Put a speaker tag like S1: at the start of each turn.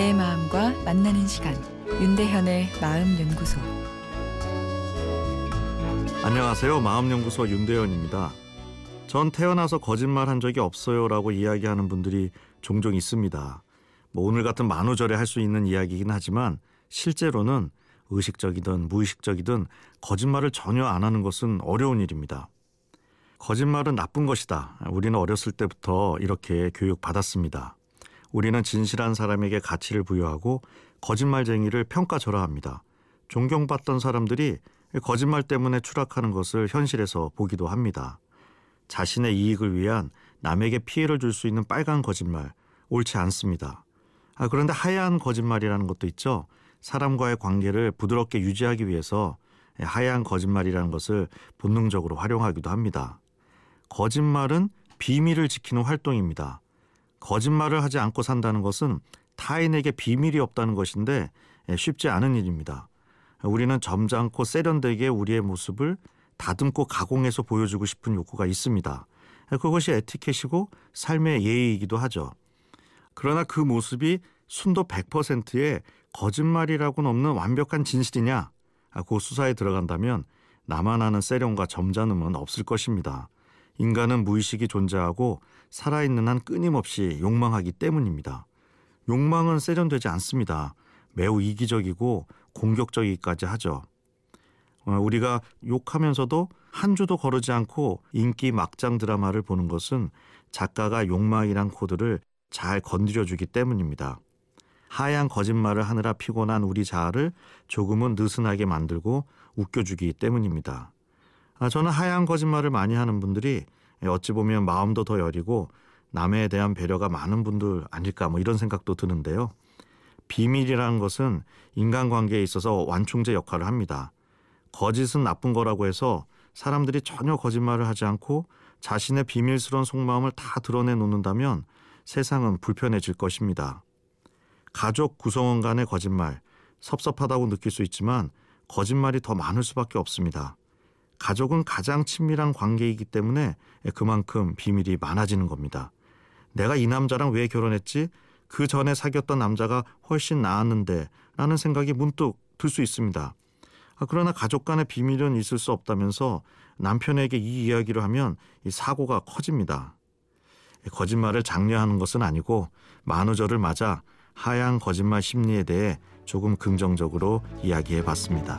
S1: 내 마음과 만나는 시간 윤대현의 마음 연구소
S2: 안녕하세요. 마음 연구소 윤대현입니다. 전 태어나서 거짓말 한 적이 없어요라고 이야기하는 분들이 종종 있습니다. 뭐 오늘 같은 만우절에 할 수 있는 이야기이긴 하지만 실제로는 의식적이든 무의식적이든 거짓말을 전혀 안 하는 것은 어려운 일입니다. 거짓말은 나쁜 것이다. 우리는 어렸을 때부터 이렇게 교육받았습니다. 우리는 진실한 사람에게 가치를 부여하고 거짓말쟁이를 평가절하합니다. 존경받던 사람들이 거짓말 때문에 추락하는 것을 현실에서 보기도 합니다. 자신의 이익을 위한 남에게 피해를 줄 수 있는 빨간 거짓말 옳지 않습니다. 아, 그런데 하얀 거짓말이라는 것도 있죠. 사람과의 관계를 부드럽게 유지하기 위해서 하얀 거짓말이라는 것을 본능적으로 활용하기도 합니다. 거짓말은 비밀을 지키는 활동입니다. 거짓말을 하지 않고 산다는 것은 타인에게 비밀이 없다는 것인데 쉽지 않은 일입니다. 우리는 점잖고 세련되게 우리의 모습을 다듬고 가공해서 보여주고 싶은 욕구가 있습니다. 그것이 에티켓이고 삶의 예의이기도 하죠. 그러나 그 모습이 순도 100%의 거짓말이라고는 없는 완벽한 진실이냐? 그 수사에 들어간다면 나만 아는 세련과 점잖음은 없을 것입니다. 인간은 무의식이 존재하고 살아있는 한 끊임없이 욕망하기 때문입니다. 욕망은 세련되지 않습니다. 매우 이기적이고 공격적이기까지 하죠. 어, 우리가 욕하면서도 한 주도 거르지 않고 인기 막장 드라마를 보는 것은 작가가 욕망이란 코드를 잘 건드려주기 때문입니다. 하얀 거짓말을 하느라 피곤한 우리 자아를 조금은 느슨하게 만들고 웃겨주기 때문입니다. 아, 저는 하얀 거짓말을 많이 하는 분들이 어찌 보면 마음도 더 여리고 남에 대한 배려가 많은 분들 아닐까 뭐 이런 생각도 드는데요. 비밀이라는 것은 인간관계에 있어서 완충제 역할을 합니다. 거짓은 나쁜 거라고 해서 사람들이 전혀 거짓말을 하지 않고 자신의 비밀스러운 속마음을 다 드러내 놓는다면 세상은 불편해질 것입니다. 가족 구성원 간의 거짓말, 섭섭하다고 느낄 수 있지만 거짓말이 더 많을 수밖에 없습니다. 가족은 가장 친밀한 관계이기 때문에 그만큼 비밀이 많아지는 겁니다. 내가 이 남자랑 왜 결혼했지? 그 전에 사귀었던 남자가 훨씬 나았는데 라는 생각이 문득 들 수 있습니다. 아, 그러나 가족 간의 비밀은 있을 수 없다면서 남편에게 이 이야기를 하면 이 사고가 커집니다. 거짓말을 장려하는 것은 아니고 만우절을 맞아 하얀 거짓말 심리에 대해 조금 긍정적으로 이야기해 봤습니다.